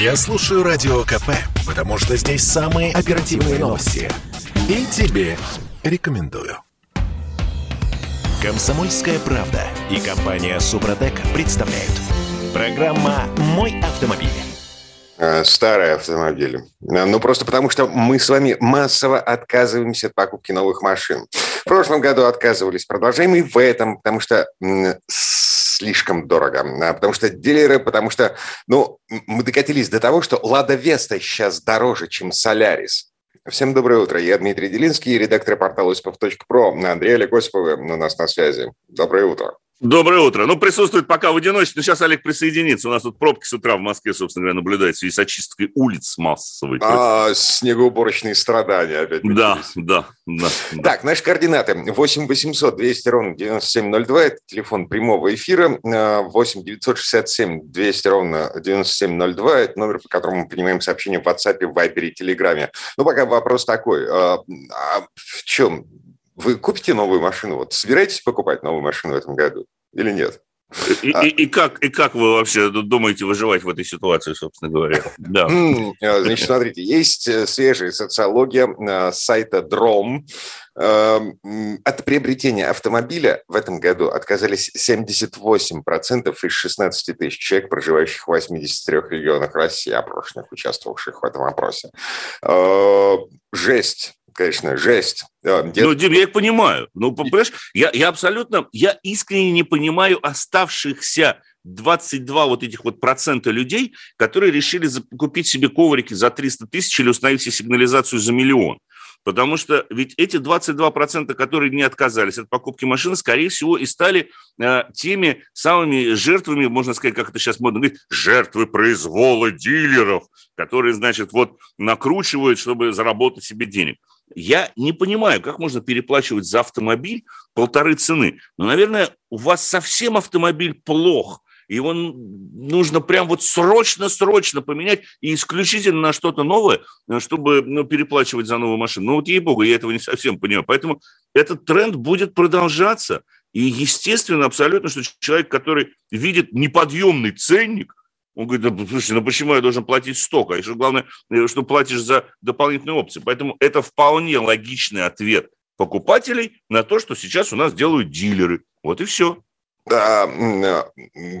Я слушаю Радио КП, потому что здесь самые оперативные новости. И тебе рекомендую. Комсомольская правда и компания Супротек представляют. Программа «Мой автомобиль». Э, Старые автомобили. Э, Ну, просто потому что мы с вами массово отказываемся от покупки новых машин. В прошлом году отказывались, продолжаем и в этом, потому что слишком дорого. А, Потому что дилеры, потому что, ну, мы докатились до того, что «Лада Веста» сейчас дороже, чем «Солярис». Всем доброе утро. Я Дмитрий Делинский, редактор портала «Осипов.про». Андрей Олег Осипов у нас на связи. Доброе утро. Доброе утро. Ну, присутствует пока в одиночестве, но сейчас Олег присоединится. У нас тут пробки с утра в Москве, собственно говоря, наблюдается в связи с очисткой улиц массовой. А, снегоуборочные страдания опять. да, да, да, да. Так, наши координаты. 8 800 200 ровно 9702. Это телефон прямого эфира. Э, 8 967 200 ровно 9702. Это номер, по которому мы принимаем сообщения в WhatsApp, в Viber и Телеграме. Ну, пока вопрос такой. э, А в чем? Вы купите новую машину? Вот собираетесь покупать новую машину в этом году или нет? И, и- и как, и как вы вообще думаете выживать в этой ситуации, собственно говоря? Да. Э, Значит, смотрите, есть э, свежая социология э, сайта Дром. Э, м, От приобретения автомобиля в этом году отказались 78% из 16 тысяч человек, проживающих в 83 регионах России, опрошенных, участвовавших в этом опросе. Жесть, конечно, жесть. Э, где- Ну, Дим, я их понимаю. Ну, понимаешь, я, я абсолютно, я искренне не понимаю оставшихся 22 вот этих вот процента людей, которые решили купить себе коврики за 300 тысяч или установить себе сигнализацию за миллион. Потому что ведь эти 22%, которые не отказались от покупки машины, скорее всего, и стали э, теми самыми жертвами, можно сказать, как это сейчас модно говорить, жертвы произвола дилеров, которые, значит, вот накручивают, чтобы заработать себе денег. Я не понимаю, как можно переплачивать за автомобиль полторы цены. Ну, наверное, у вас совсем автомобиль плох, его нужно прям вот срочно-срочно поменять и исключительно на что-то новое, э, чтобы ну, переплачивать за новую машину. Ну вот ей-богу, я этого не совсем понимаю. Поэтому этот тренд будет продолжаться. И естественно абсолютно, что человек, который видит неподъемный ценник, он говорит, да, слушай, ну почему я должен платить столько? А еще главное, э, что платишь за дополнительные опции. Поэтому это вполне логичный ответ покупателей на то, что сейчас у нас делают дилеры. Вот и все. Э,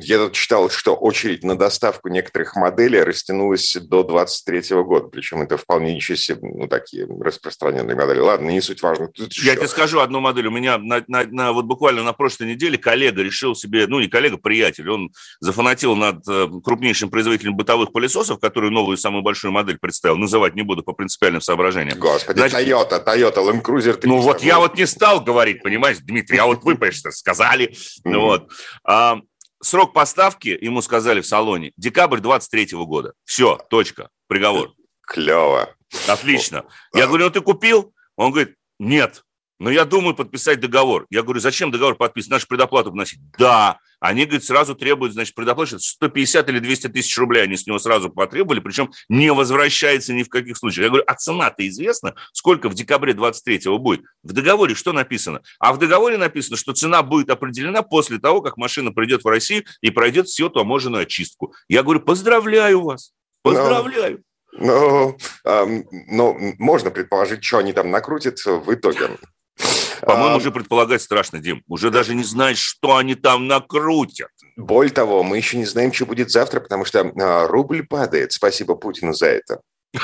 я тут читал, что очередь на доставку некоторых моделей растянулась до 23 года, причем это вполне ничего себе, ну, такие распространенные модели. Ладно, не суть важно. Тут Я еще- тебе скажу одну модель. У меня на, на- на- вот буквально на прошлой неделе коллега решил себе, ну не коллега, приятель, он зафанатил над э, крупнейшим производителем бытовых пылесосов, который новую самую большую модель представил. Называть не буду по принципиальным соображениям. Господи, Значит- Toyota, Toyota Land Cruiser 300. Ну вот я вот не стал говорить, понимаешь, Дмитрий, а вот вы, конечно, сказали. Ну, вот. А, срок поставки, ему сказали в салоне, декабрь 23 года. Все, точка, приговор. Клево. Отлично. Я говорю, ну ты купил? Он говорит, нет. Но я думаю подписать договор. Я говорю, зачем договор подписывать? Нашу предоплату вносить. Да. Они, говорит, сразу требуют, значит, предоплату 150 или 200 тысяч рублей они с него сразу потребовали, причем не возвращается ни в каких случаях. Я говорю, а цена-то известна? Сколько в декабре 23-го будет? В договоре что написано? А в договоре написано, что цена будет определена после того, как машина придет в Россию и пройдет всю таможенную очистку. Я говорю, поздравляю вас. Поздравляю. Ну, ам, ну, можно предположить, что они там накрутят в итоге. По-моему, А, уже предполагать страшно, Дим. Уже даже не знаешь, что они там накрутят. Более того, мы еще не знаем, что будет завтра, потому что а, рубль падает. Спасибо Путину за это.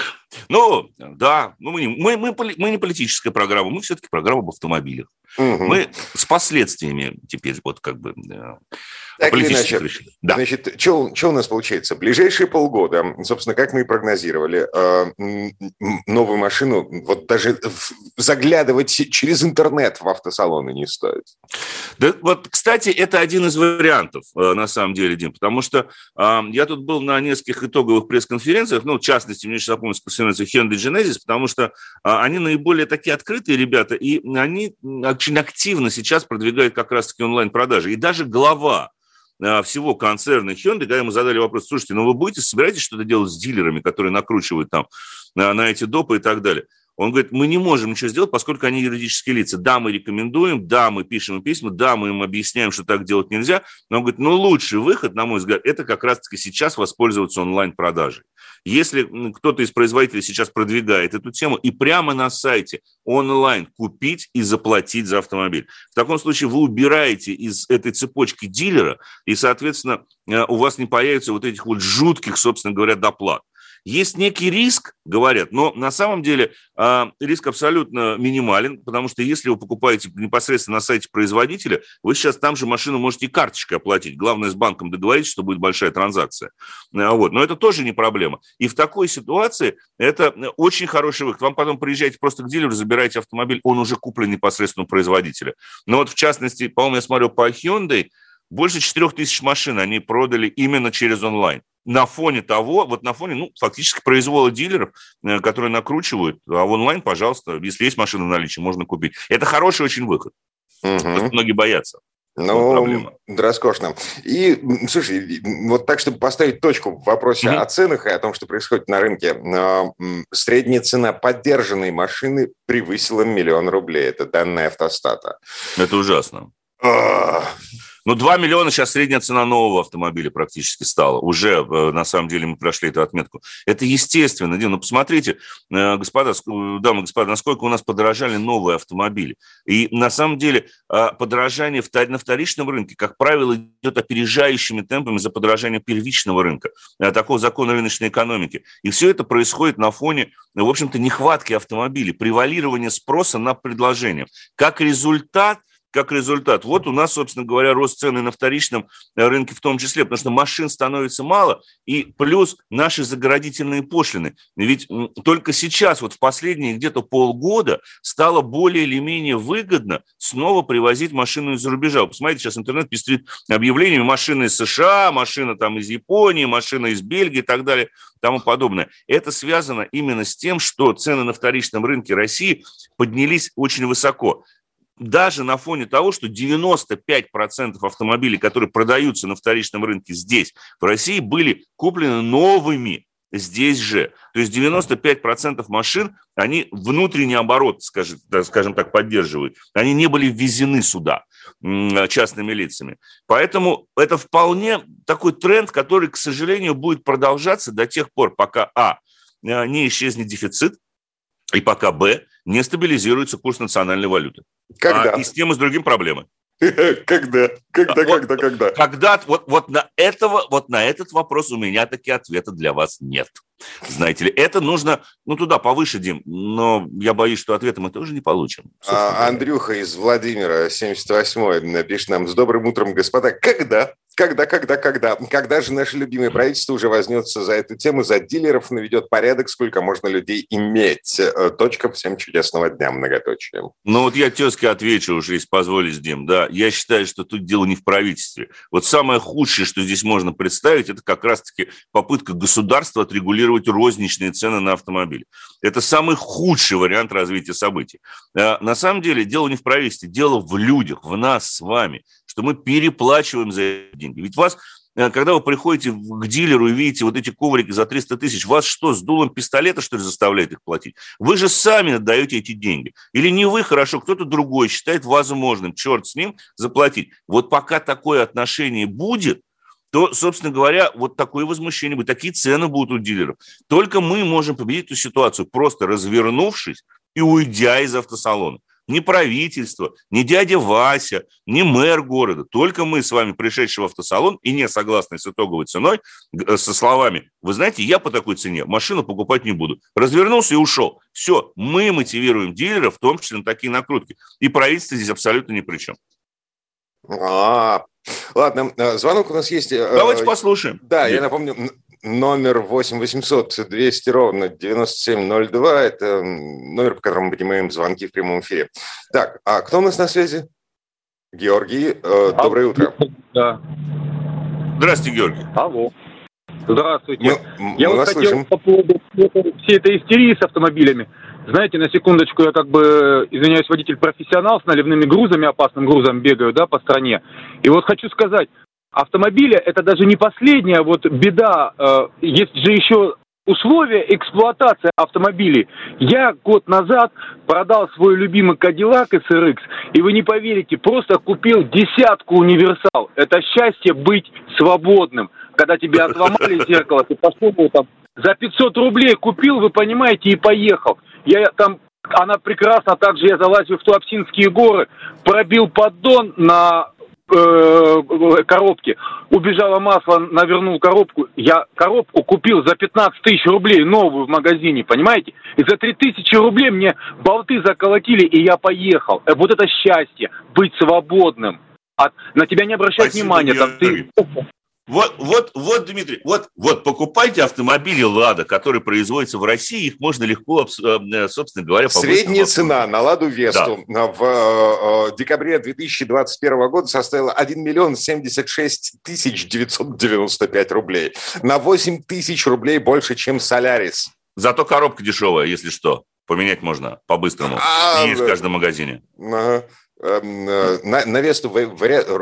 Ну, да, ну, мы, не, мы, мы, мы не политическая программа, мы все-таки программа об автомобилях. Мгм. Мы с последствиями теперь вот как бы э, Так или иначе, решений. Да. Значит, что у нас получается? Ближайшие полгода, собственно, как мы и прогнозировали, э, новую машину, вот даже заглядывать через интернет в автосалоны не стоит. Да, вот, кстати, это один из вариантов, э, на самом деле, Дим, потому что я тут был на нескольких итоговых пресс-конференциях, ну, в частности, мне сейчас запомнилась конференция Hyundai Genesis, потому что э, они наиболее такие открытые ребята, и они очень активно сейчас продвигают как раз-таки онлайн-продажи. И даже глава э, всего концерна Hyundai, когда ему задали вопрос, слушайте, ну вы будете, собираетесь что-то делать с дилерами, которые накручивают там на, на эти допы и так далее? Он говорит, мы не можем ничего сделать, поскольку они юридические лица. Да, мы рекомендуем, да, мы пишем письма, да, мы им объясняем, что так делать нельзя. Но он говорит, ну лучший выход, на мой взгляд, это как раз-таки сейчас воспользоваться онлайн-продажей. Если кто-то из производителей сейчас продвигает эту тему, и прямо на сайте онлайн купить и заплатить за автомобиль. В таком случае вы убираете из этой цепочки дилера, и, соответственно, э, у вас не появится вот этих вот жутких, собственно говоря, доплат. Есть некий риск, говорят, но на самом деле э, риск абсолютно минимален, потому что если вы покупаете непосредственно на сайте производителя, вы сейчас там же машину можете карточкой оплатить. Главное, с банком договоритесь, что будет большая транзакция. Э, вот. Но это тоже не проблема. И в такой ситуации это очень хороший выход. Вам потом приезжаете просто к дилеру, забираете автомобиль, он уже куплен непосредственно у производителя. Но вот в частности, по-моему, я смотрю по Hyundai, больше 4 тысяч машин они продали именно через онлайн на фоне того, вот на фоне, ну, фактически произвола дилеров, э, которые накручивают, а в онлайн, пожалуйста, если есть машина в наличии, можно купить. Это хороший очень выход. Угу. многие боятся. Ну, роскошно. И, слушай, вот так, чтобы поставить точку в вопросе mm о ценах и о том, что происходит на рынке, средняя цена поддержанной машины превысила миллион рублей. Это данные автостата. Это ужасно. Ну, 2 миллиона сейчас средняя цена нового автомобиля практически стала. Уже, э, на самом деле, мы прошли эту отметку. Это естественно. Ну, посмотрите, э, господа, дамы и господа, насколько у нас подорожали новые автомобили. И, на самом деле, а, подорожание на вторичном рынке, как правило, идет опережающими темпами за подорожание первичного рынка. Э, такого закона рыночной экономики. И все это происходит на фоне, в общем-то, нехватки автомобилей, превалирования спроса на предложение. Как результат – как результат. Вот у нас, собственно говоря, рост цены на вторичном рынке в том числе, потому что машин становится мало, и плюс наши заградительные пошлины. Ведь только сейчас, вот в последние где-то полгода, стало более или менее выгодно снова привозить машину из-за рубежа. Посмотрите, сейчас интернет пестрит объявлениями машины из США, машина там из Японии, машина из Бельгии и так далее тому подобное. Это связано именно с тем, что цены на вторичном рынке России поднялись очень высоко даже на фоне того, что 95% автомобилей, которые продаются на вторичном рынке здесь, в России, были куплены новыми здесь же. То есть 95% машин, они внутренний оборот, скажем, скажем так, поддерживают. Они не были ввезены сюда частными лицами. Поэтому это вполне такой тренд, который, к сожалению, будет продолжаться до тех пор, пока, а, не исчезнет дефицит, и пока, б, не стабилизируется курс национальной валюты. Когда? А и с тем, и с другим проблемы. Когда? Когда, вот, когда, когда? Когда, вот, вот, на этого, вот на этот вопрос у меня таки ответа для вас нет. Знаете ли, это нужно, ну, туда повыше, Дим, но я боюсь, что ответа мы тоже не получим. А, Андрюха из Владимира, 78-й, пишет нам, с добрым утром, господа, когда когда, когда, когда? Когда же наше любимое правительство уже возьмется за эту тему, за дилеров, наведет порядок, сколько можно людей иметь? Э, точка. Всем чудесного дня, многоточие. Ну вот я тезке отвечу уже, если позволить, Дим. Да, я считаю, что тут дело не в правительстве. Вот самое худшее, что здесь можно представить, это как раз-таки попытка государства отрегулировать розничные цены на автомобили. Это самый худший вариант развития событий. Э, на самом деле дело не в правительстве, дело в людях, в нас с вами что мы переплачиваем за эти деньги. Ведь вас, э, когда вы приходите к дилеру и видите вот эти коврики за 300 тысяч, вас что, с дулом пистолета, что ли, заставляет их платить? Вы же сами отдаете эти деньги. Или не вы, хорошо, кто-то другой считает возможным, черт с ним, заплатить. Вот пока такое отношение будет, то, собственно говоря, вот такое возмущение будет, такие цены будут у дилеров. Только мы можем победить эту ситуацию, просто развернувшись и уйдя из автосалона ни правительство, ни дядя Вася, ни мэр города. Только мы с вами, пришедшие в автосалон и не согласны с итоговой ценой, э, со словами, вы знаете, я по такой цене машину покупать не буду. Развернулся и ушел. Все, мы мотивируем дилеров, в том числе на такие накрутки. И правительство здесь абсолютно ни при чем. А, ладно, э, звонок у нас есть. Э, Давайте послушаем. Да, я напомню, номер 8 800 200 ровно 9702. Это номер, по которому мы принимаем звонки в прямом эфире. Так, а кто у нас на связи? Георгий, э, доброе утро. Да. Здравствуйте, Георгий. Алло. Здравствуйте. Мы, Я мы вот хотел слышим. по поводу всей этой истерии с автомобилями. Знаете, на секундочку, я как бы, извиняюсь, водитель-профессионал с наливными грузами, опасным грузом бегаю, да, по стране. И вот хочу сказать, автомобиля это даже не последняя вот беда. Э, есть же еще условия эксплуатации автомобилей. Я год назад продал свой любимый Cadillac SRX, и вы не поверите, просто купил десятку универсал. Это счастье быть свободным. Когда тебе отломали зеркало, ты пошел там За 500 рублей купил, вы понимаете, и поехал. Я там, она прекрасно, также я залазил в Туапсинские горы, пробил поддон на э, коробке, убежало масло, навернул коробку. Я коробку купил за 15 тысяч рублей новую в магазине, понимаете? И за 3 тысячи рублей мне болты заколотили, и я поехал. Э, вот это счастье, быть свободным. От, на тебя не обращают Спасибо, внимания. Там, ты... Вот, вот, вот, Дмитрий, вот, вот покупайте автомобили «Лада», которые производятся в России, их можно легко, э, собственно говоря, Средняя цена на «Ладу Весту» да. в э, э декабре 2021 года составила 1 миллион 76 тысяч 995 рублей. На 8 тысяч рублей больше, чем «Солярис». Зато коробка дешевая, если что. Поменять можно по-быстрому. А, Есть в каждом магазине. Эм, э, на, на Весту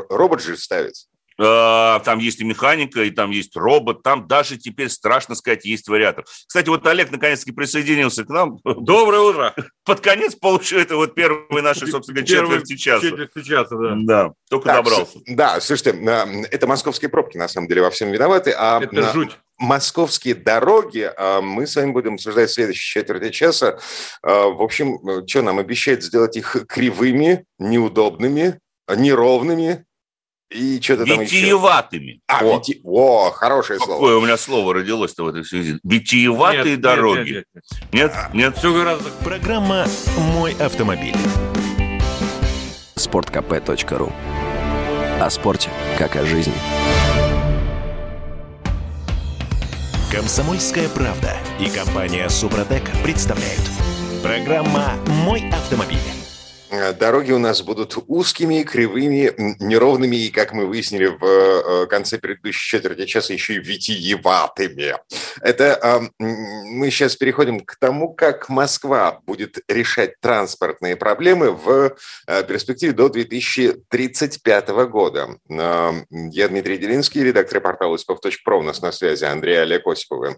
робот же ставит. А, там есть и механика, и там есть робот, там даже теперь, страшно сказать, есть вариатор. Кстати, вот Олег наконец-таки присоединился к нам. Доброе утро! Под конец получил это вот первый нашей, собственно говоря, четверти часа. Четверти часа, да. Да, только так, добрался. Да, слушайте, это московские пробки, на самом деле, во всем виноваты. А это жуть московские дороги а, мы с вами будем обсуждать в следующей четверти часа. А, в общем, что нам обещает сделать их кривыми, неудобными, неровными, и что-то там еще. Витиеватыми. А, вот. вити... О, хорошее Какое слово. Какое у меня слово родилось-то в этой связи? Витиеватые нет, дороги. Нет, нет, нет. Нет, а, нет. Все гораздо... Программа «Мой автомобиль». Спорткп.ру О спорте, как о жизни. Комсомольская правда и компания «Супротек» представляют. Программа «Мой автомобиль». Э, дороги у нас будут узкими, кривыми, неровными и, как мы выяснили в э, конце предыдущей четверти часа, еще и витиеватыми. Это мы сейчас переходим к тому, как Москва будет решать транспортные проблемы в э, перспективе до 2035 года. Я Дмитрий Делинский, редактор портала «Испов.про». У нас на связи Андрей Олег Осиповы.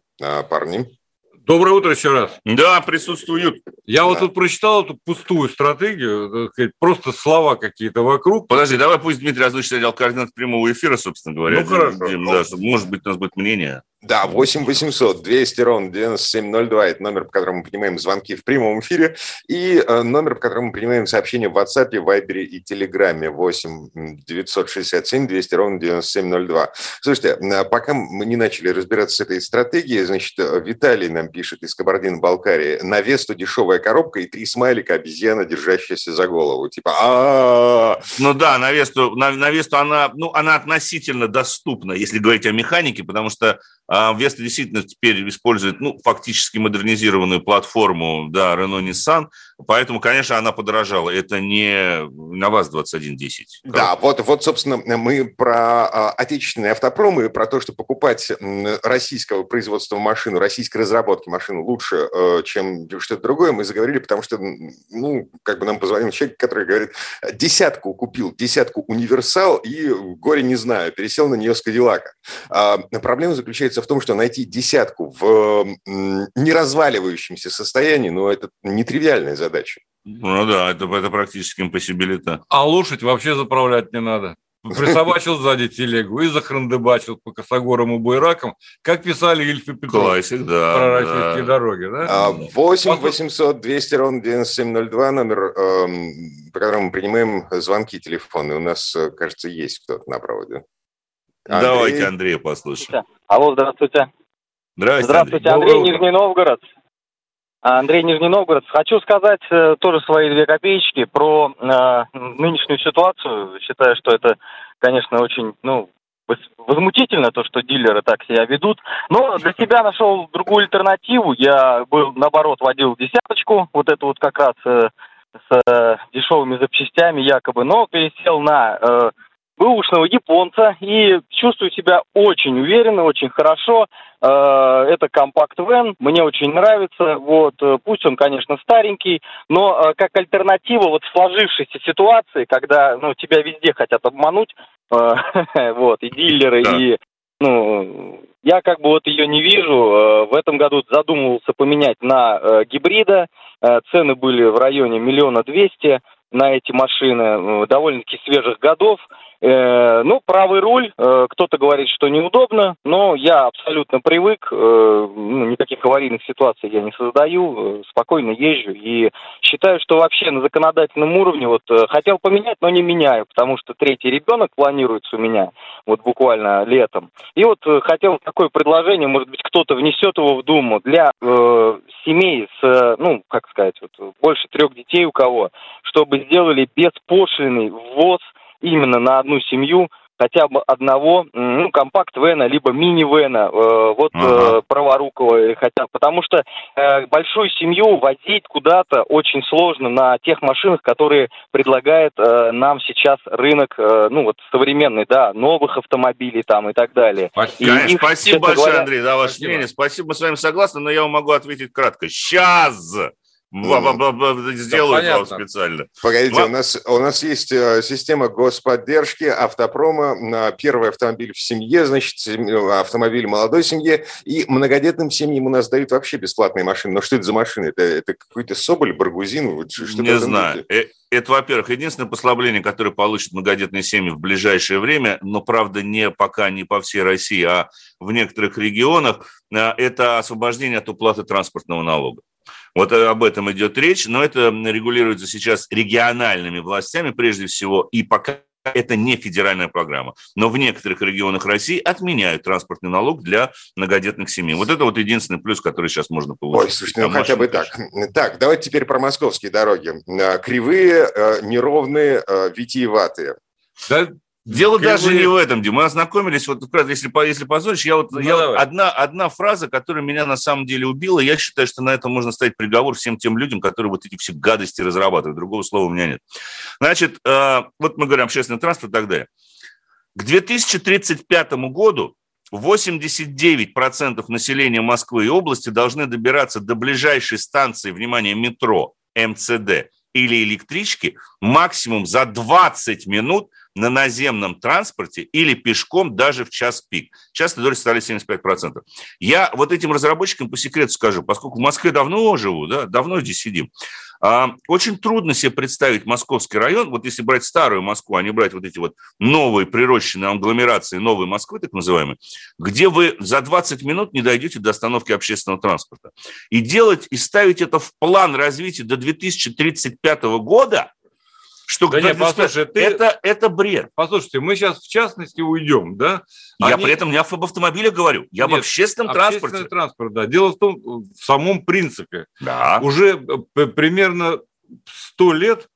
Парни. Доброе утро еще раз. Да, присутствуют. Я да. вот тут прочитал эту пустую стратегию, просто слова какие-то вокруг. Подожди, давай пусть Дмитрий озвучит отдел координат прямого эфира, собственно говоря. Ну, хорошо. Да, может быть, у нас будет мнение. Да, 8 800 200 ровно 9702 – это номер, по которому мы принимаем звонки в прямом эфире, и э, номер, по которому мы принимаем сообщения в WhatsApp, Viber и Telegram 8 967 200 ровно 9702. Слушайте, э, пока мы не начали разбираться с этой стратегией, значит, э, Виталий нам пишет из Кабардино-Балкарии, на Весту дешевая коробка и три смайлика обезьяна, держащаяся за голову. Типа а Ну да, на Весту, на, на Весту она, ну, она относительно доступна, если говорить о механике, потому что а Веста действительно теперь использует ну, фактически модернизированную платформу да, Renault Nissan, поэтому, конечно, она подорожала. Это не на ВАЗ-2110. Да, вот, вот, собственно, мы про а, отечественные автопромы, про то, что покупать российского производства машину, российской разработки машину лучше, э, чем что-то другое, мы заговорили, потому что, ну, как бы нам позвонил человек, который говорит, десятку купил, десятку универсал и горе не знаю, пересел на нее с Кадиллака. А, проблема заключается в том, что найти десятку в неразваливающемся состоянии, ну, это нетривиальная задача. Ну да, это, это практически импосибилита. А лошадь вообще заправлять не надо. Присобачил сзади телегу и захрандыбачил по косогорам и буйракам, как писали Ильф и Петров. Классик, да. Про российские да. дороги, да? 8 800 200 ровно 9702, номер, эм, по которому мы принимаем звонки телефонные. У нас, э, кажется, есть кто-то на проводе. Андрей. Давайте Андрея послушаем. Алло, здравствуйте. Здравствуйте, здравствуйте Андрей, Андрей Нижний Новгород. Андрей Нижний Новгород. Хочу сказать э, тоже свои две копеечки про э, нынешнюю ситуацию. Считаю, что это, конечно, очень, ну, возмутительно то, что дилеры так себя ведут. Но для себя нашел другую альтернативу. Я был, наоборот, водил десяточку, вот эту вот как раз э, с э, дешевыми запчастями якобы, но пересел на э, бэушного японца и чувствую себя очень уверенно, очень хорошо. Э, это компакт Вен, мне очень нравится. Вот, э, пусть он, конечно, старенький, но э, как альтернатива вот в сложившейся ситуации, когда ну, тебя везде хотят обмануть, вот, и дилеры, да. и ну, я как бы вот ее не вижу. В этом году задумывался поменять на гибрида. Цены были в районе миллиона двести на эти машины, довольно-таки свежих годов. Э, ну, правый руль, э, кто-то говорит, что неудобно, но я абсолютно привык, э, ну, никаких аварийных ситуаций я не создаю, э, спокойно езжу и считаю, что вообще на законодательном уровне вот э, хотел поменять, но не меняю, потому что третий ребенок планируется у меня вот буквально летом. И вот э, хотел такое предложение, может быть, кто-то внесет его в Думу для э, семей с, э, ну, как сказать, вот, больше трех детей у кого, чтобы сделали беспошлиный ввоз именно на одну семью хотя бы одного, ну, компакт-вена, либо мини-вена, э, вот ага. э, праворукого хотя потому что э, большую семью возить куда-то очень сложно на тех машинах, которые предлагает э, нам сейчас рынок, э, ну, вот современный, да, новых автомобилей там и так далее. Спасибо, и их, спасибо большое, говоря... Андрей, за ваше спасибо. мнение. Спасибо, мы с вами согласны, но я вам могу ответить кратко. Сейчас! Сделают вам специально. Погодите, у нас, у нас есть э, система господдержки автопрома. Первый автомобиль в семье, значит, автомобиль молодой семье. И многодетным семьям у нас дают вообще бесплатные машины. Но что это за машины? Это, это какой-то Соболь, Баргузин? Что Не знаю. Э, это, во-первых, единственное послабление, которое получат многодетные семьи в ближайшее время, но, правда, не пока не по всей России, а в некоторых регионах, э, это освобождение от уплаты транспортного налога. Вот э, об этом идет речь, но это регулируется сейчас региональными властями прежде всего, и пока это не федеральная программа. Но в некоторых регионах России отменяют транспортный налог для многодетных семей. Вот это вот единственный плюс, который сейчас можно получить. Ой, слушайте, ну хотя бы так. Так, давайте теперь про московские дороги. Э, кривые, э, неровные, витиеватые. Да, Дело Кривые... даже не в этом, Дим. Мы ознакомились, вот если, если позволишь, я вот, ну, я одна, одна фраза, которая меня на самом деле убила, я считаю, что на этом можно ставить приговор всем тем людям, которые вот эти все гадости разрабатывают. Другого слова у меня нет. Значит, э, вот мы говорим общественный транспорт и так далее. К 2035 году 89% населения Москвы и области должны добираться до ближайшей станции, внимание, метро, МЦД или электрички максимум за 20 минут на наземном транспорте или пешком даже в час пик. Часто доля составляет 75%. Я вот этим разработчикам по секрету скажу, поскольку в Москве давно живу, да, давно здесь сидим, а, очень трудно себе представить московский район, вот если брать старую Москву, а не брать вот эти вот новые прирощенные агломерации новой Москвы, так называемые, где вы за 20 минут не дойдете до остановки общественного транспорта. И делать, и ставить это в план развития до 2035 года – что да нет, послушай, ты... это, это бред. Послушайте, мы сейчас в частности уйдем, да? Я Они... при этом не об автомобиле говорю, я нет, об общественном транспорте. Общественный транспорт, да. Дело в том, в самом принципе. Да. Уже э, примерно сто лет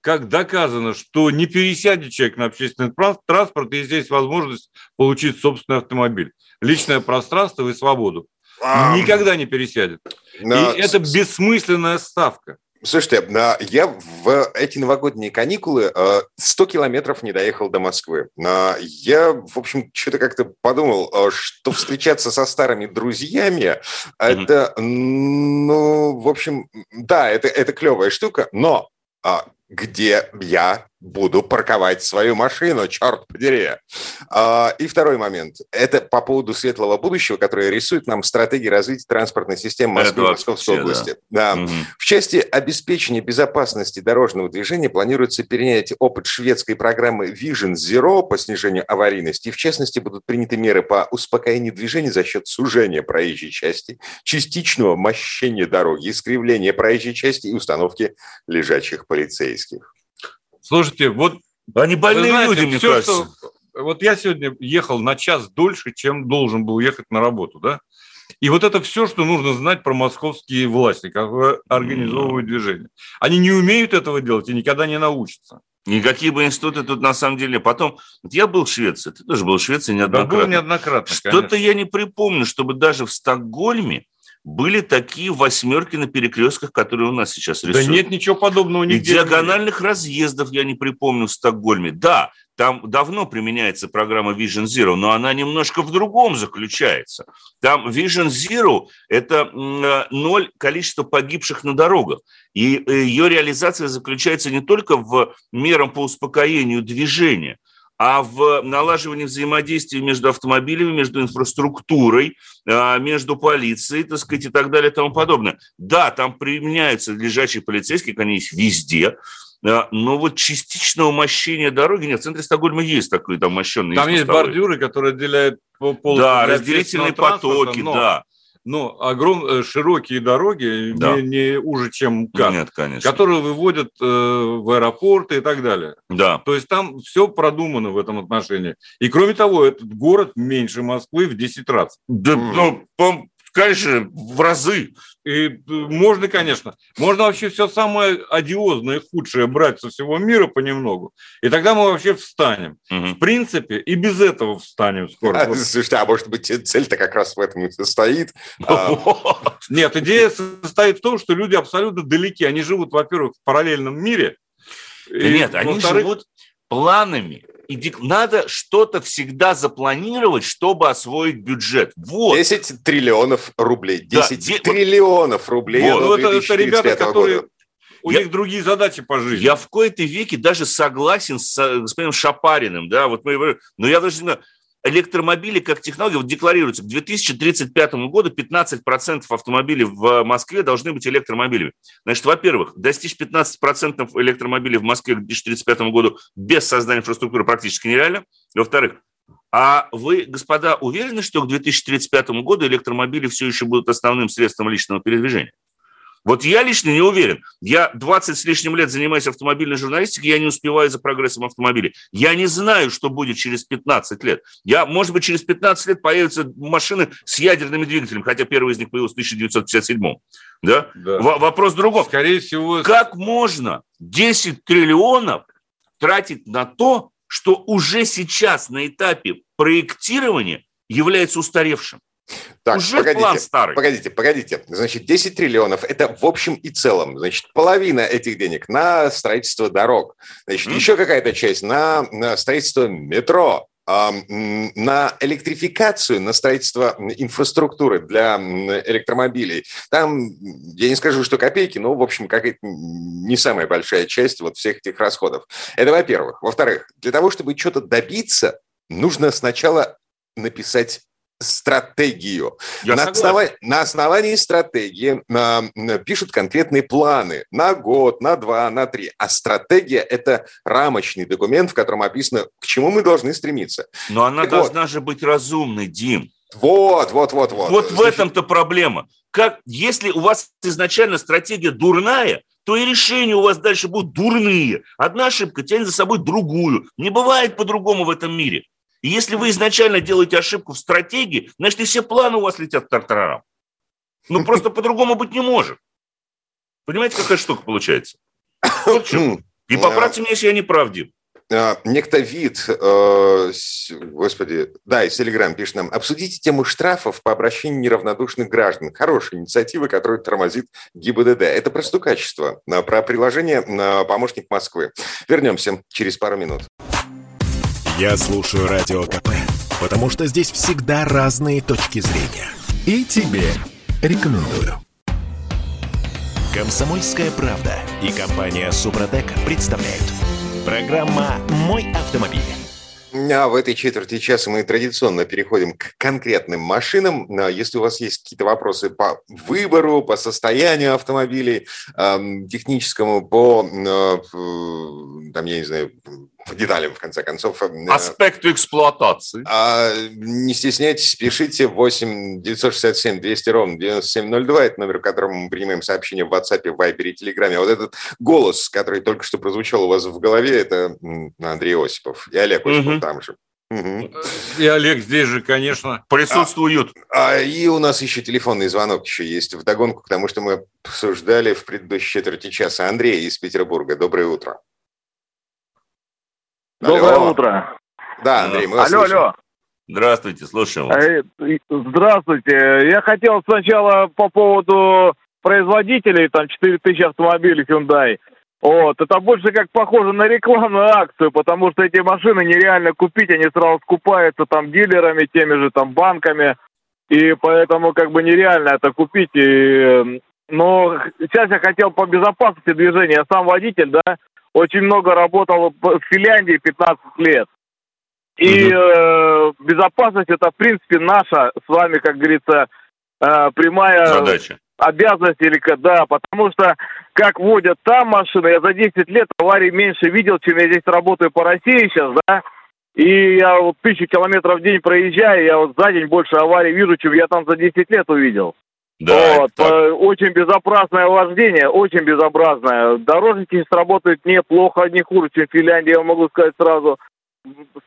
как доказано, что не пересядет человек на общественный транспорт, и здесь возможность получить собственный автомобиль. Личное пространство и свободу. Никогда не пересядет. Но... И это бессмысленная ставка. Слушайте, я в эти новогодние каникулы 100 э, километров не доехал до Москвы. Я, в общем, что-то как-то подумал, что встречаться со старыми друзьями, это, ну, в общем, да, это, это клевая штука, но а, где я буду парковать свою машину, черт подери. А, и второй момент. Это по поводу светлого будущего, которое рисует нам стратегии развития транспортной системы Москвы и Московской вообще, области. Да. Да. Угу. В части обеспечения безопасности дорожного движения планируется перенять опыт шведской программы Vision Zero по снижению аварийности. В частности, будут приняты меры по успокоению движения за счет сужения проезжей части, частичного мощения дороги, искривления проезжей части и установки лежачих полицейских. Слушайте, вот... Они больные знаете, люди, мне все, кажется. Что, вот я сегодня ехал на час дольше, чем должен был ехать на работу, да? И вот это все, что нужно знать про московские власти, как организовывают движение. Они не умеют этого делать и никогда не научатся. Никакие бы институты тут на самом деле. Потом, я был в Швеции, ты тоже был в Швеции неоднократно. Да, был неоднократно, Что-то я не припомню, чтобы даже в Стокгольме были такие восьмерки на перекрестках, которые у нас сейчас рисуют. Да нет ничего подобного нигде. И диагональных разъездов я не припомню в Стокгольме. Да, там давно применяется программа Vision Zero, но она немножко в другом заключается. Там Vision Zero – это ноль количества погибших на дорогах. И э, ее реализация заключается не только в мерам по успокоению движения – а в налаживании взаимодействия между автомобилями, между инфраструктурой, а, между полицией, так сказать, и так далее и тому подобное. Да, там применяются лежачие полицейские, они есть везде, но вот частичного мощения дороги нет. В центре Стокгольма есть такой там мощенный. Там есть бордюры, которые отделяют полосу Да, разделительные потоки, но... да но огромные широкие дороги, да. не, не уже, чем МКАД, Нет, конечно. которые выводят э, в аэропорты и так далее. Да. То есть там все продумано в этом отношении. И кроме того, этот город меньше Москвы в 10 раз. Да, ну, конечно, в разы. И э, можно, конечно. Можно вообще все самое одиозное и худшее брать со всего мира понемногу. И тогда мы вообще встанем. Угу. В принципе, и без этого встанем скоро. А, слушайте, а может быть, цель-то как раз в этом и состоит? А, Нет, идея состоит в том, что люди абсолютно далеки. Они живут, во-первых, в параллельном мире. Нет, они живут планами и надо что-то всегда запланировать, чтобы освоить бюджет. Вот. 10 триллионов рублей. 10 да, триллионов рублей. Вот. Ну, это, это ребята, которые... Года. У я, них другие задачи по жизни. Я в кои-то веке даже согласен с господином Шапариным, да, вот мы, но я даже электромобили как технология вот декларируется к 2035 году 15% автомобилей в Москве должны быть электромобилями. Значит, во-первых, достичь 15% электромобилей в Москве к 2035 году без создания инфраструктуры практически нереально. Во-вторых, а вы, господа, уверены, что к 2035 году электромобили все еще будут основным средством личного передвижения? Вот я лично не уверен. Я 20 с лишним лет занимаюсь автомобильной журналистикой, я не успеваю за прогрессом автомобилей. Я не знаю, что будет через 15 лет. Я, может быть, через 15 лет появятся машины с ядерными двигателями, хотя первый из них появился в 1957 да? да. вопрос другой. Скорее всего... Как можно 10 триллионов тратить на то, что уже сейчас на этапе проектирования является устаревшим? Так, Уже погодите, план старый. Погодите, погодите. Значит, 10 триллионов – это в общем и целом. Значит, половина этих денег на строительство дорог. Значит, mm. еще какая-то часть на, на строительство метро, на электрификацию, на строительство инфраструктуры для электромобилей. Там, я не скажу, что копейки, но, в общем, какая-то не самая большая часть вот всех этих расходов. Это во-первых. Во-вторых, для того, чтобы что-то добиться, нужно сначала написать стратегию. на, основа... на основании стратегии э, пишут конкретные планы на год, на два, на три. А стратегия – это рамочный документ, в котором описано, к чему мы должны стремиться. Но она так должна вот. же быть разумной, Дим. Вот, вот, вот, вот. Вот в этом-то проблема. Как, если у вас изначально стратегия дурная, то и решения у вас дальше будут дурные. Одна ошибка тянет за собой другую. Не бывает по-другому в этом мире. И если вы изначально делаете ошибку в стратегии, значит, и все планы у вас летят к тартарарам. Ну, просто по-другому быть не может. Понимаете, какая штука получается? И поправьте меня, если я не правдив. А, некто вид, э, господи, да, из Телеграм пишет нам, обсудите тему штрафов по обращению неравнодушных граждан. Хорошая инициатива, которая тормозит ГИБДД. Это просто качество. Про приложение «Помощник Москвы». Вернемся через пару минут. Я слушаю Радио КП, потому что здесь всегда разные точки зрения. И тебе рекомендую. Комсомольская правда и компания Супротек представляют. Программа «Мой автомобиль». А в этой четверти часа мы традиционно переходим к конкретным машинам. А если у вас есть какие-то вопросы по выбору, по состоянию автомобилей, техническому, по, там, я не знаю, по деталям, в конце концов. Э, Аспекту эксплуатации. А, не стесняйтесь, пишите 8 967 200 ровно 9702. Это номер, в котором мы принимаем сообщения в WhatsApp, в Viber и Telegram. А вот этот голос, который только что прозвучал у вас в голове, это Андрей Осипов и Олег Осипов угу. там же. Угу. И Олег здесь же, конечно, присутствуют. А, а, и у нас еще телефонный звонок еще есть в догонку к тому, что мы обсуждали в предыдущей четверти часа. Андрей из Петербурга. Доброе утро. Доброе алло. утро. Да, Андрей, мы вас Алло, слышим. алло. Здравствуйте, слушаем вас. Э, здравствуйте. Я хотел сначала по поводу производителей, там 4000 автомобилей Hyundai. Вот, это больше как похоже на рекламную акцию, потому что эти машины нереально купить, они сразу скупаются там дилерами, теми же там банками, и поэтому как бы нереально это купить. И, но сейчас я хотел по безопасности движения, я сам водитель, да, очень много работал в Финляндии 15 лет. И э, безопасность это, в принципе, наша с вами, как говорится, э, прямая задача. обязанность или да, потому что как водят там машины, я за 10 лет аварий меньше видел, чем я здесь работаю по России сейчас, да, и я вот тысячу километров в день проезжаю, я вот за день больше аварий вижу, чем я там за 10 лет увидел. Да, вот, так. Э, очень безобразное вождение, очень безобразное. Дорожники сейчас работают неплохо, не хуже, чем в Финляндии, я могу сказать сразу.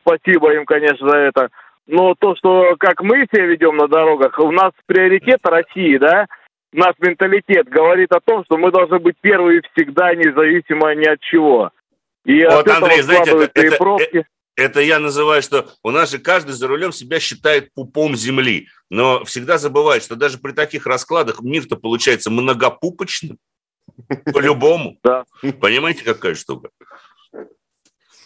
Спасибо им, конечно, за это. Но то, что как мы себя ведем на дорогах, у нас приоритет России, да, наш менталитет говорит о том, что мы должны быть первые всегда, независимо ни от чего. И вот, от Андрей, знаете, это, это, пробки. Это я называю, что у нас же каждый за рулем себя считает пупом земли. Но всегда забывает, что даже при таких раскладах мир-то получается многопупочным. По-любому. Да. Понимаете, какая штука?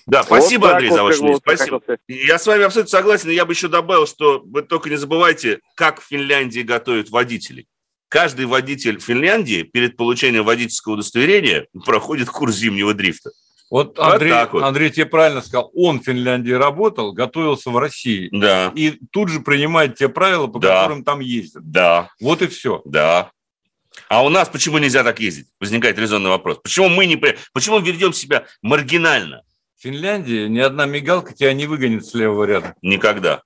Да, спасибо, вот Андрей, за ваше мнение. Спасибо. Я с вами абсолютно согласен. Я бы еще добавил, что вы только не забывайте, как в Финляндии готовят водителей. Каждый водитель Финляндии перед получением водительского удостоверения проходит курс зимнего дрифта. Вот Андрей, вот вот. Андрей тебе правильно сказал, он в Финляндии работал, готовился в России. Да. И тут же принимает те правила, по да. которым там ездят. Да. Вот и все. Да. А у нас почему нельзя так ездить? Возникает резонный вопрос. Почему мы не... Почему ведем себя маргинально? В Финляндии ни одна мигалка тебя не выгонит с левого ряда. Никогда.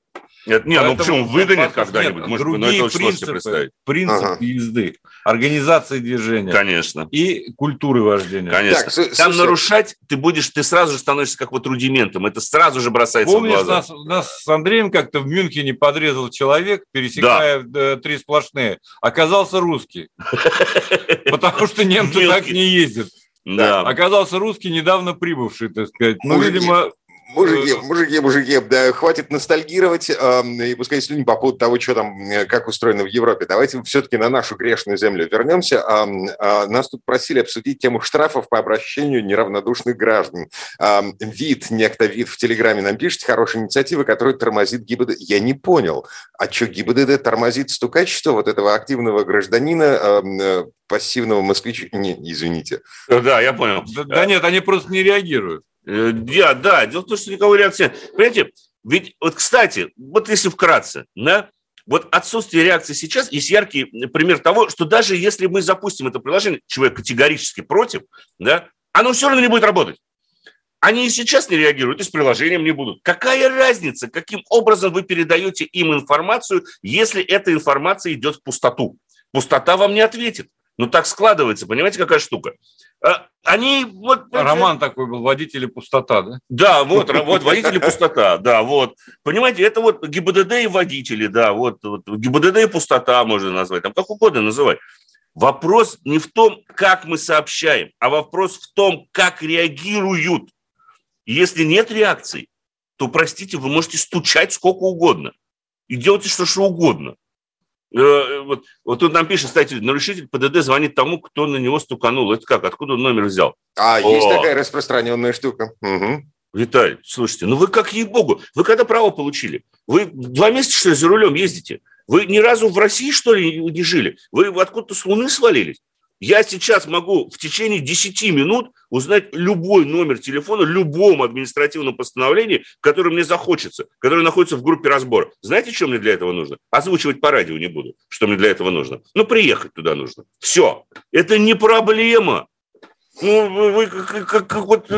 Нет, нет, ну почему выгонят когда-нибудь? Может, другие ну, принципы, представить. принципы ага. езды, организации движения. Конечно. И культуры вождения. Конечно. Так, Там слушай, нарушать ты будешь, ты сразу же становишься как вот рудиментом. Это сразу же бросается Помнишь, в глаза. Нас, нас с Андреем как-то в Мюнхене подрезал человек, пересекая да. Э, три сплошные. Оказался русский. Потому что немцы так не ездят. Да. Оказался русский, недавно прибывший, так сказать. Ну, видимо, Мужики, мужики, мужики, да, хватит ностальгировать э, и пускай слюни по поводу того, что там, э, как устроено в Европе. Давайте все-таки на нашу грешную землю вернемся. Э, э, нас тут просили обсудить тему штрафов по обращению неравнодушных граждан. Э, вид, некто вид в Телеграме нам пишет, хорошая инициатива, которая тормозит ГИБДД. Я не понял, а что ГИБДД тормозит стукачество вот этого активного гражданина, э, пассивного москвича? Не, извините. Да, я понял. Да, да нет, они просто не реагируют. Э, да, да, дело в том, что никого реакции Понимаете, ведь вот, кстати, вот если вкратце, да, вот отсутствие реакции сейчас есть яркий пример того, что даже если мы запустим это приложение, человек категорически против, да, оно все равно не будет работать. Они и сейчас не реагируют, и с приложением не будут. Какая разница, каким образом вы передаете им информацию, если эта информация идет в пустоту? Пустота вам не ответит. Ну, так складывается, понимаете, какая штука? А, они вот... Роман такой был, водители пустота, да? Да, вот, вот водители пустота, да, вот. Понимаете, это вот ГИБДД и водители, да, вот, вот ГИБДД и пустота можно назвать, там как угодно называть. Вопрос не в том, как мы сообщаем, а вопрос в том, как реагируют. Если нет реакции, то, простите, вы можете стучать сколько угодно и делайте что, что угодно. Э, вот, вот тут нам пишет, кстати, нарушитель ПДД звонит тому, кто на него стуканул. Это как? Откуда он номер взял? А, О. есть такая распространенная штука. Угу. Виталий, слушайте, ну вы как ей-богу, вы когда право получили? Вы два месяца, что ли, за рулем ездите? Вы ни разу в России, что ли, не жили? Вы откуда-то с Луны свалились? Я сейчас могу в течение 10 минут узнать любой номер телефона, любом административном постановлении, которое мне захочется, которое находится в группе разбора. Знаете, что мне для этого нужно? Озвучивать по радио не буду, что мне для этого нужно. Ну, приехать туда нужно. Все. Это не проблема. Ну, вы, как, как, как вот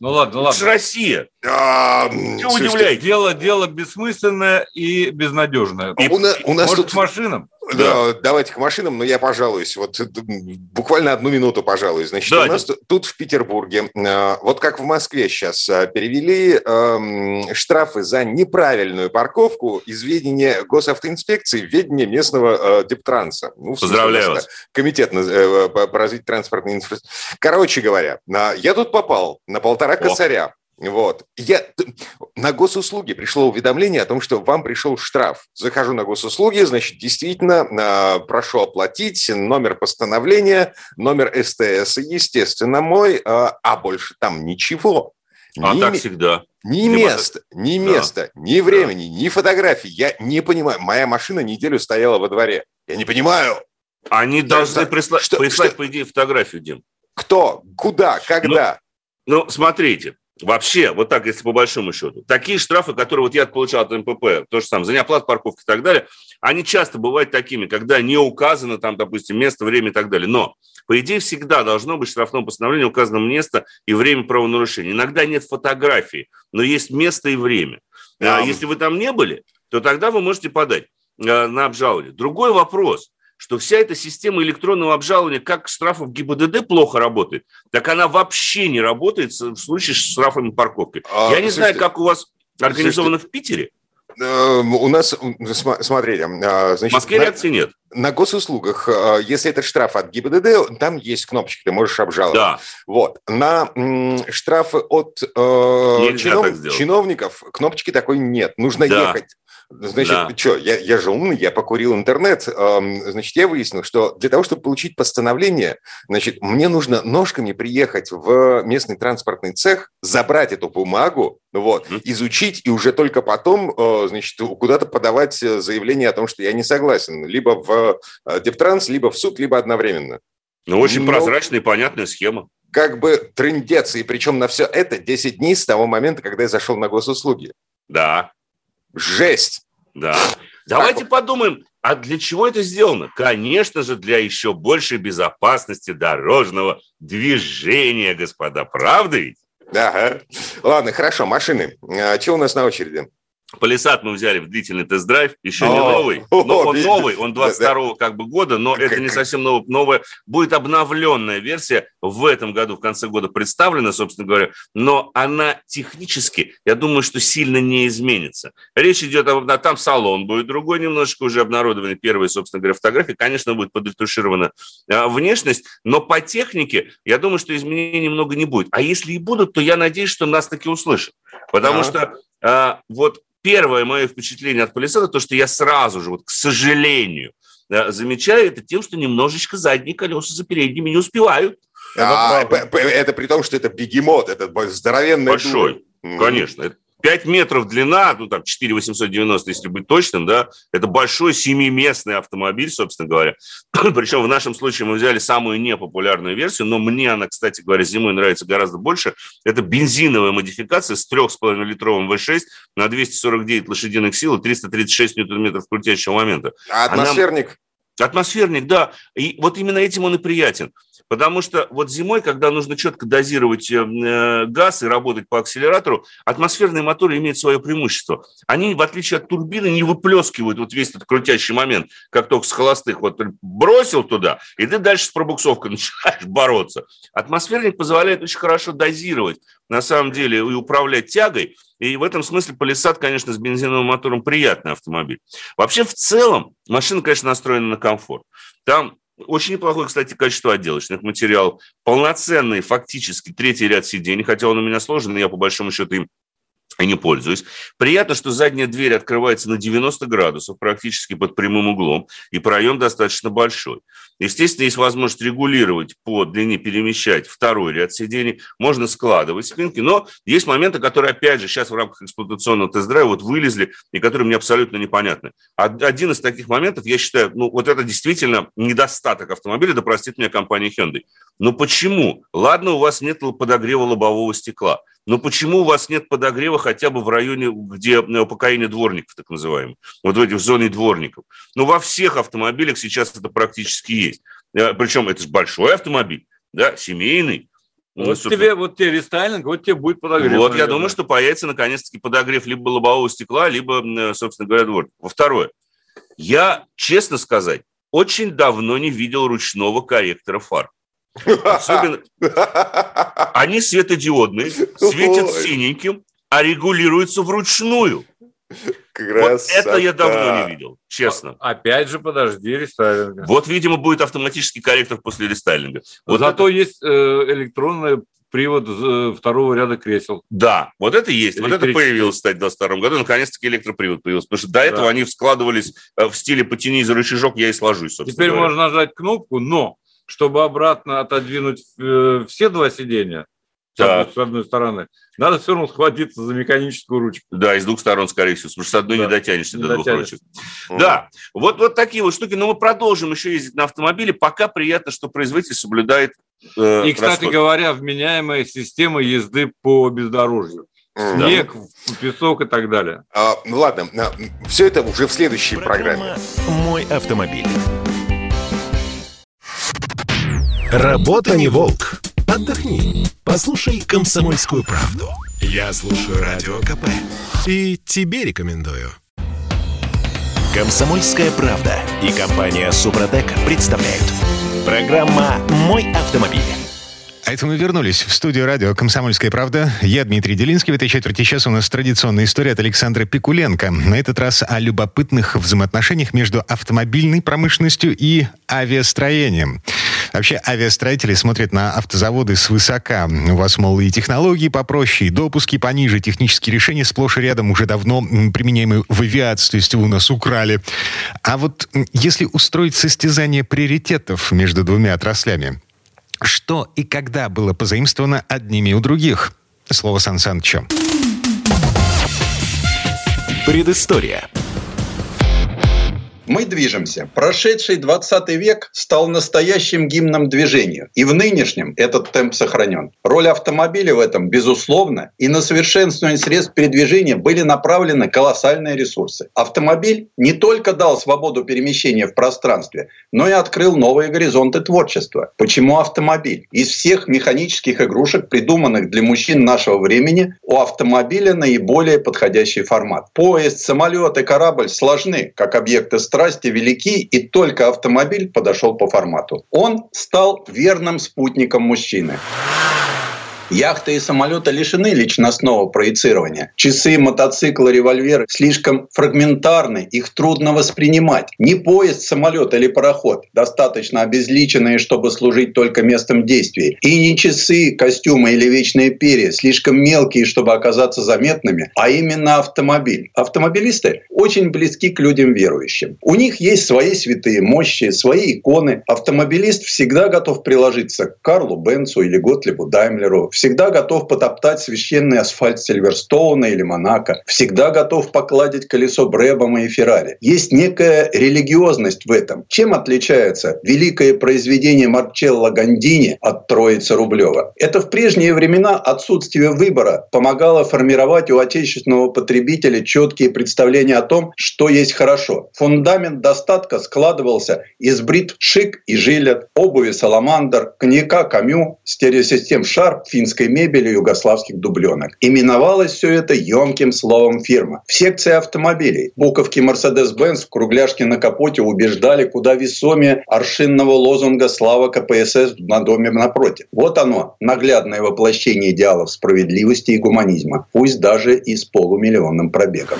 ну ладно, ладно. Это же Россия. А, Чего удивляете? Дело, дело бессмысленное и безнадежное. И, у, у нас Может, тут... машинам? Да. Давайте к машинам, но я пожалуюсь. Вот буквально одну минуту пожалуй. Значит, да, у нас тут в Петербурге, э, вот как в Москве сейчас, э, перевели э, штрафы за неправильную парковку из ведения госавтоинспекции в ведение местного э, Дептранса. Ну, Поздравляю вас. Комитет э, по развитию транспортной инфраструктуры. Короче говоря, я тут попал на полтора косаря. Вот. Я, на госуслуги пришло уведомление о том, что вам пришел штраф. Захожу на госуслуги, значит, действительно, э, прошу оплатить номер постановления, номер СТС, естественно, мой, э, а больше там ничего. А ни, так всегда. Ни Либо... места, ни да. места, ни времени, ни фотографий. Я не понимаю. Моя машина неделю стояла во дворе. Я не понимаю. Они должны присла... что, прислать, что? по идее, фотографию, Дим. Кто? Куда? Когда? Ну, ну смотрите, Вообще, вот так, если по большому счету, такие штрафы, которые вот я получал от МПП, то же самое, за неоплату парковки и так далее, они часто бывают такими, когда не указано там, допустим, место, время и так далее. Но, по идее, всегда должно быть в штрафном постановлении указано место и время правонарушения. Иногда нет фотографии, но есть место и время. Да. Если вы там не были, то тогда вы можете подать э, на обжалование. Другой вопрос – что вся эта система электронного обжалования, как штрафов ГИБДД плохо работает, так она вообще не работает в случае с штрафами парковки. А, Я не знаю, как у вас организовано в Питере. Э, у нас, смотрите, а, значит, в Москве на, реакции нет. На госуслугах, а, если это штраф от ГИБДД, там есть кнопочки, ты можешь обжаловать. Да. Вот. На штрафы от э, чинов, чиновников кнопочки такой нет. Нужно да. ехать Значит, да. что, я, я же умный, я покурил интернет. Значит, я выяснил, что для того, чтобы получить постановление, значит, мне нужно ножками приехать в местный транспортный цех, забрать эту бумагу, вот, изучить и уже только потом, э, значит, куда-то подавать э, заявление о том, что я не согласен. Либо в э, Дептранс, либо в суд, либо одновременно. Ну, очень Но... прозрачная и понятная схема как бы трендец, и причем на все это 10 дней с того момента, когда я зашел на госуслуги. Да. Жесть! Да. Давайте подумаем, а для чего это сделано? Конечно же, для еще большей безопасности дорожного движения, господа. Правда ведь? Ага. Ладно, хорошо, машины. А, что у нас на очереди? Полисад мы взяли в длительный тест-драйв, еще не новый, но он новый, он 22 как бы года, но это не совсем новый, новая, будет обновленная версия в этом году, в конце года представлена, собственно говоря, но она технически, я думаю, что сильно не изменится. Речь идет об, там салон будет другой, немножечко уже обнародованы первые, собственно говоря, фотографии, конечно, будет подретуширована а, внешность, но по технике, я думаю, что изменений много не будет. А если и будут, то я надеюсь, что нас таки услышат, потому а. что а, вот первое мое впечатление от Полисада, то, что я сразу же, вот, к сожалению, замечаю, это тем, что немножечко задние колеса за передними не успевают. А, это, это при том, что это бегемот, это здоровенный. Большой, дур. конечно. 5 метров длина, ну там 4 890, если быть точным, да, это большой семиместный автомобиль, собственно говоря. Причем в нашем случае мы взяли самую непопулярную версию, но мне она, кстати говоря, зимой нравится гораздо больше. Это бензиновая модификация с 3,5-литровым V6 на 249 лошадиных сил и 336 ньютон-метров крутящего момента. А атмосферник? Она... Атмосферник, да. И вот именно этим он и приятен. Потому что вот зимой, когда нужно четко дозировать э, э, газ и работать по акселератору, атмосферные моторы имеют свое преимущество. Они, в отличие от турбины, не выплескивают вот весь этот крутящий момент, как только с холостых вот бросил туда, и ты дальше с пробуксовкой начинаешь бороться. Атмосферник позволяет очень хорошо дозировать, на самом деле, и управлять тягой. И в этом смысле Полисад, конечно, с бензиновым мотором приятный автомобиль. Вообще, в целом, машина, конечно, настроена на комфорт. Там очень неплохое, кстати, качество отделочных материалов. Полноценный, фактически, третий ряд сидений, хотя он у меня сложен, я по большому счету им не пользуюсь. Приятно, что задняя дверь открывается на 90 градусов, практически под прямым углом, и проем достаточно большой. Естественно, есть возможность регулировать по длине, перемещать второй ряд сидений, можно складывать спинки, но есть моменты, которые, опять же, сейчас в рамках эксплуатационного тест-драйва вот вылезли, и которые мне абсолютно непонятны. Один из таких моментов, я считаю, ну вот это действительно недостаток автомобиля, да простит меня компания Hyundai. Но почему? Ладно, у вас нет подогрева лобового стекла, но почему у вас нет подогрева хотя бы в районе, где упокоение дворников, так называемых, вот в этих зоне дворников? Ну, во всех автомобилях сейчас это практически есть. Э, Причем это же большой автомобиль, да, семейный. Вот ну, тебе, вот тебе рестайлинг, вот тебе будет подогрев. Вот наверное. я думаю, что появится наконец-таки подогрев либо лобового стекла, либо, э, собственно говоря, дворника. Во второе, я, честно сказать, очень давно не видел ручного корректора фар. Особенно... Они светодиодные, светят Ой. синеньким, а регулируются вручную. Вот это я давно не видел, честно. Опять же, подожди, рестайлинга. Вот, видимо, будет автоматический корректор после рестайлинга. Вот Зато это... есть э, электронный привод э, второго ряда кресел. Да, вот это есть. Вот это появилось, кстати, в 2022 году. Наконец-то электропривод появился. Потому что до этого да. они складывались э, в стиле «потяни за рычажок, я и сложусь», Теперь говоря. можно нажать кнопку, но чтобы обратно отодвинуть э, все два сиденья, так. с одной стороны, надо все равно схватиться за механическую ручку. Да, и с двух сторон, скорее всего, потому что с одной да. не дотянешься не до дотянешься. двух ручек. Да, вот, вот такие вот штуки. Но мы продолжим еще ездить на автомобиле. Пока приятно, что производитель соблюдает Э, и, кстати расход. говоря, вменяемая система езды по бездорожью. Снег, да. песок и так далее. А, ну ладно, все это уже в следующей Программа программе. «Мой автомобиль». Работа не волк. Отдохни. Послушай «Комсомольскую правду». Я слушаю Радио КП. И тебе рекомендую. «Комсомольская правда» и компания «Супротек» представляют. Программа «Мой автомобиль». А это мы вернулись в студию радио «Комсомольская правда». Я Дмитрий Делинский. В этой четверти часа у нас традиционная история от Александра Пикуленко. На этот раз о любопытных взаимоотношениях между автомобильной промышленностью и авиастроением. Вообще авиастроители смотрят на автозаводы свысока. У вас, мол, и технологии попроще, и допуски пониже, технические решения сплошь и рядом уже давно применяемые в авиации, то вы у нас украли. А вот если устроить состязание приоритетов между двумя отраслями, что и когда было позаимствовано одними у других? Слово Сан Санычу. Предыстория. Мы движемся. Прошедший 20 век стал настоящим гимном движению. И в нынешнем этот темп сохранен. Роль автомобиля в этом, безусловно, и на совершенствование средств передвижения были направлены колоссальные ресурсы. Автомобиль не только дал свободу перемещения в пространстве, но и открыл новые горизонты творчества. Почему автомобиль? Из всех механических игрушек, придуманных для мужчин нашего времени, у автомобиля наиболее подходящий формат. Поезд, самолет и корабль сложны, как объекты страны страсти велики, и только автомобиль подошел по формату. Он стал верным спутником мужчины. Яхты и самолеты лишены личностного проецирования. Часы, мотоциклы, револьверы слишком фрагментарны, их трудно воспринимать. Не поезд, самолет или пароход, достаточно обезличенные, чтобы служить только местом действия. И не часы, костюмы или вечные перья, слишком мелкие, чтобы оказаться заметными, а именно автомобиль. Автомобилисты очень близки к людям верующим. У них есть свои святые мощи, свои иконы. Автомобилист всегда готов приложиться к Карлу Бенцу или Готлибу Даймлеру всегда готов потоптать священный асфальт Сильверстоуна или Монако, всегда готов покладить колесо Брэбома и Феррари. Есть некая религиозность в этом. Чем отличается великое произведение Марчелло Гандини от Троицы Рублева? Это в прежние времена отсутствие выбора помогало формировать у отечественного потребителя четкие представления о том, что есть хорошо. Фундамент достатка складывался из брит Шик и Жилет, обуви Саламандр, коньяка Камю, стереосистем Шарп, финский финской мебели югославских дубленок. Именовалось все это емким словом фирма. В секции автомобилей буковки Mercedes-Benz в кругляшке на капоте убеждали куда весомее аршинного лозунга «Слава КПСС» на доме напротив. Вот оно, наглядное воплощение идеалов справедливости и гуманизма, пусть даже и с полумиллионным пробегом.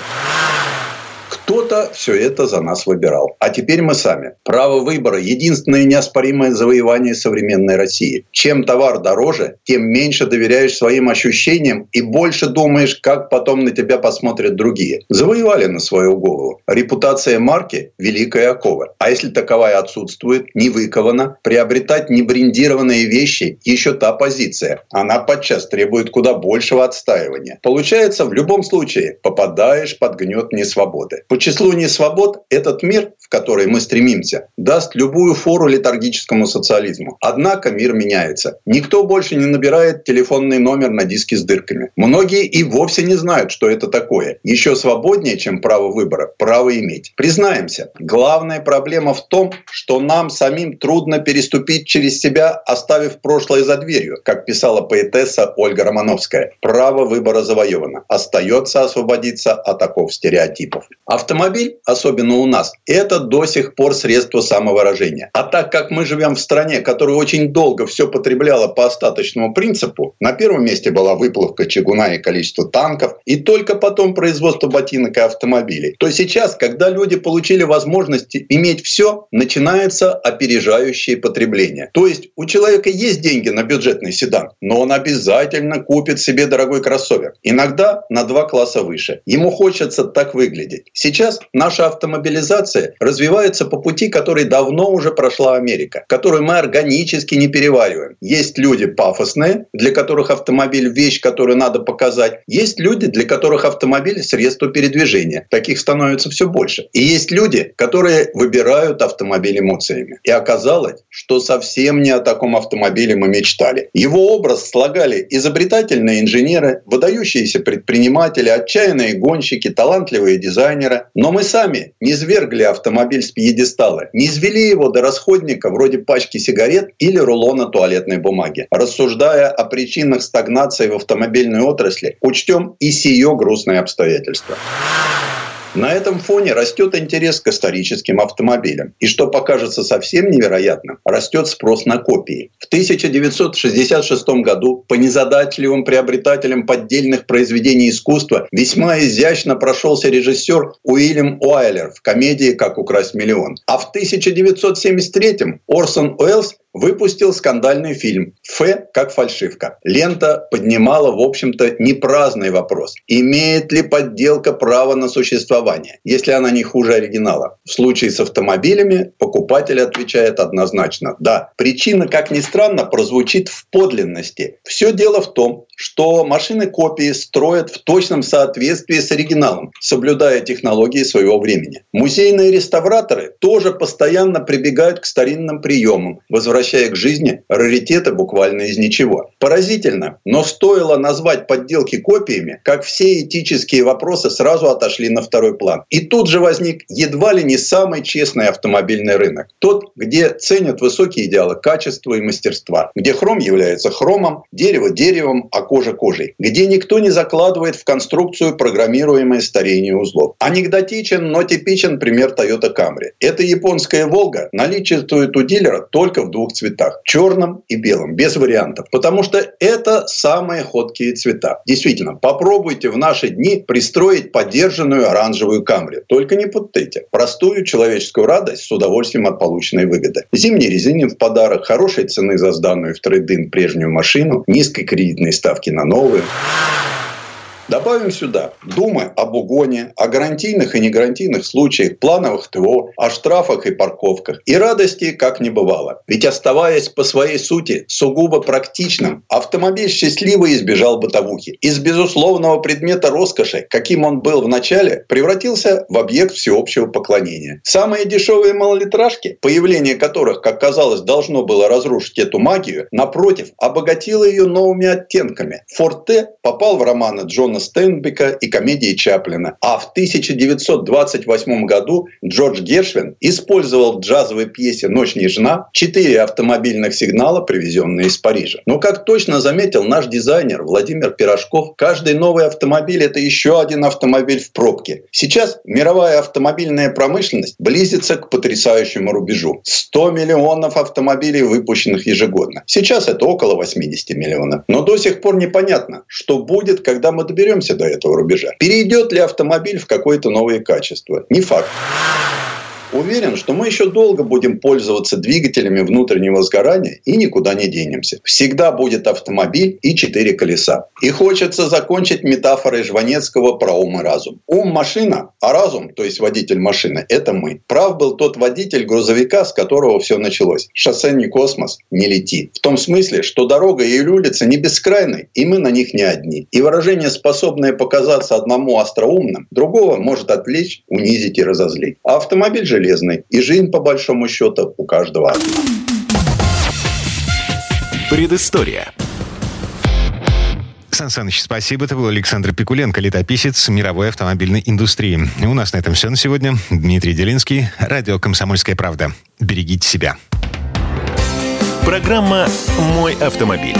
Кто-то все это за нас выбирал. А теперь мы сами. Право выбора – единственное неоспоримое завоевание современной России. Чем товар дороже, тем меньше доверяешь своим ощущениям и больше думаешь, как потом на тебя посмотрят другие. Завоевали на свою голову. Репутация марки – великая окова. А если таковая отсутствует, не выкована, приобретать небрендированные вещи – еще та позиция. Она подчас требует куда большего отстаивания. Получается, в любом случае попадаешь под гнет несвободы числу несвобод этот мир, в который мы стремимся, даст любую фору летаргическому социализму. Однако мир меняется. Никто больше не набирает телефонный номер на диске с дырками. Многие и вовсе не знают, что это такое. Еще свободнее, чем право выбора, право иметь. Признаемся, главная проблема в том, что нам самим трудно переступить через себя, оставив прошлое за дверью, как писала поэтесса Ольга Романовская. Право выбора завоевано. Остается освободиться от оков стереотипов. Авто Автомобиль, особенно у нас, это до сих пор средство самовыражения. А так как мы живем в стране, которая очень долго все потребляла по остаточному принципу, на первом месте была выплавка чугуна и количество танков, и только потом производство ботинок и автомобилей, то сейчас, когда люди получили возможность иметь все, начинается опережающее потребление. То есть у человека есть деньги на бюджетный седан, но он обязательно купит себе дорогой кроссовер. Иногда на два класса выше. Ему хочется так выглядеть. Сейчас наша автомобилизация развивается по пути, который давно уже прошла Америка, который мы органически не перевариваем. Есть люди пафосные, для которых автомобиль – вещь, которую надо показать. Есть люди, для которых автомобиль – средство передвижения. Таких становится все больше. И есть люди, которые выбирают автомобиль эмоциями. И оказалось, что совсем не о таком автомобиле мы мечтали. Его образ слагали изобретательные инженеры, выдающиеся предприниматели, отчаянные гонщики, талантливые дизайнеры. Но мы сами не свергли автомобиль с пьедестала, не извели его до расходника вроде пачки сигарет или рулона туалетной бумаги. Рассуждая о причинах стагнации в автомобильной отрасли, учтем и сие грустное обстоятельство. На этом фоне растет интерес к историческим автомобилям. И что покажется совсем невероятным, растет спрос на копии. В 1966 году по незадачливым приобретателям поддельных произведений искусства весьма изящно прошелся режиссер Уильям Уайлер в комедии «Как украсть миллион». А в 1973 Орсон Уэллс выпустил скандальный фильм «Ф как фальшивка». Лента поднимала, в общем-то, не праздный вопрос. Имеет ли подделка право на существование, если она не хуже оригинала? В случае с автомобилями покупатель отвечает однозначно «да». Причина, как ни странно, прозвучит в подлинности. Все дело в том, что машины копии строят в точном соответствии с оригиналом, соблюдая технологии своего времени. Музейные реставраторы тоже постоянно прибегают к старинным приемам, возвращая к жизни раритеты буквально из ничего. Поразительно, но стоило назвать подделки копиями, как все этические вопросы сразу отошли на второй план. И тут же возник едва ли не самый честный автомобильный рынок. Тот, где ценят высокие идеалы качества и мастерства, где хром является хромом, дерево деревом, а кожа кожей, где никто не закладывает в конструкцию программируемое старение узлов. Анекдотичен, но типичен пример Toyota Camry. Эта японская «Волга» наличествует у дилера только в двух цветах – черном и белом, без вариантов. Потому что это самые ходкие цвета. Действительно, попробуйте в наши дни пристроить поддержанную оранжевую Camry. Только не путайте. Простую человеческую радость с удовольствием от полученной выгоды. Зимний резинин в подарок, хорошей цены за сданную в трейдин прежнюю машину, низкой кредитной ставки ставки на новые. Добавим сюда думы об угоне, о гарантийных и негарантийных случаях, плановых ТО, о штрафах и парковках. И радости как не бывало. Ведь оставаясь по своей сути сугубо практичным, автомобиль счастливо избежал бытовухи. Из безусловного предмета роскоши, каким он был в начале, превратился в объект всеобщего поклонения. Самые дешевые малолитражки, появление которых, как казалось, должно было разрушить эту магию, напротив, обогатило ее новыми оттенками. Форте попал в романы Джона Стенбека и комедии Чаплина. А в 1928 году Джордж Гершвин использовал в джазовой пьесе «Ночь нежна» четыре автомобильных сигнала, привезенные из Парижа. Но, как точно заметил наш дизайнер Владимир Пирожков, каждый новый автомобиль – это еще один автомобиль в пробке. Сейчас мировая автомобильная промышленность близится к потрясающему рубежу. 100 миллионов автомобилей, выпущенных ежегодно. Сейчас это около 80 миллионов. Но до сих пор непонятно, что будет, когда мы доберемся доберемся до этого рубежа. Перейдет ли автомобиль в какое-то новое качество? Не факт. Уверен, что мы еще долго будем пользоваться двигателями внутреннего сгорания и никуда не денемся. Всегда будет автомобиль и четыре колеса. И хочется закончить метафорой Жванецкого про ум и разум. Ум – машина, а разум, то есть водитель машины – это мы. Прав был тот водитель грузовика, с которого все началось. Шоссе не космос, не лети. В том смысле, что дорога и улицы не бескрайны, и мы на них не одни. И выражение, способное показаться одному остроумным, другого может отвлечь, унизить и разозлить. А автомобиль же железной. И жизнь, по большому счету, у каждого одна. Предыстория. Сан Саныч, спасибо. Это был Александр Пикуленко, летописец мировой автомобильной индустрии. И у нас на этом все на сегодня. Дмитрий Делинский, радио «Комсомольская правда». Берегите себя. Программа «Мой автомобиль».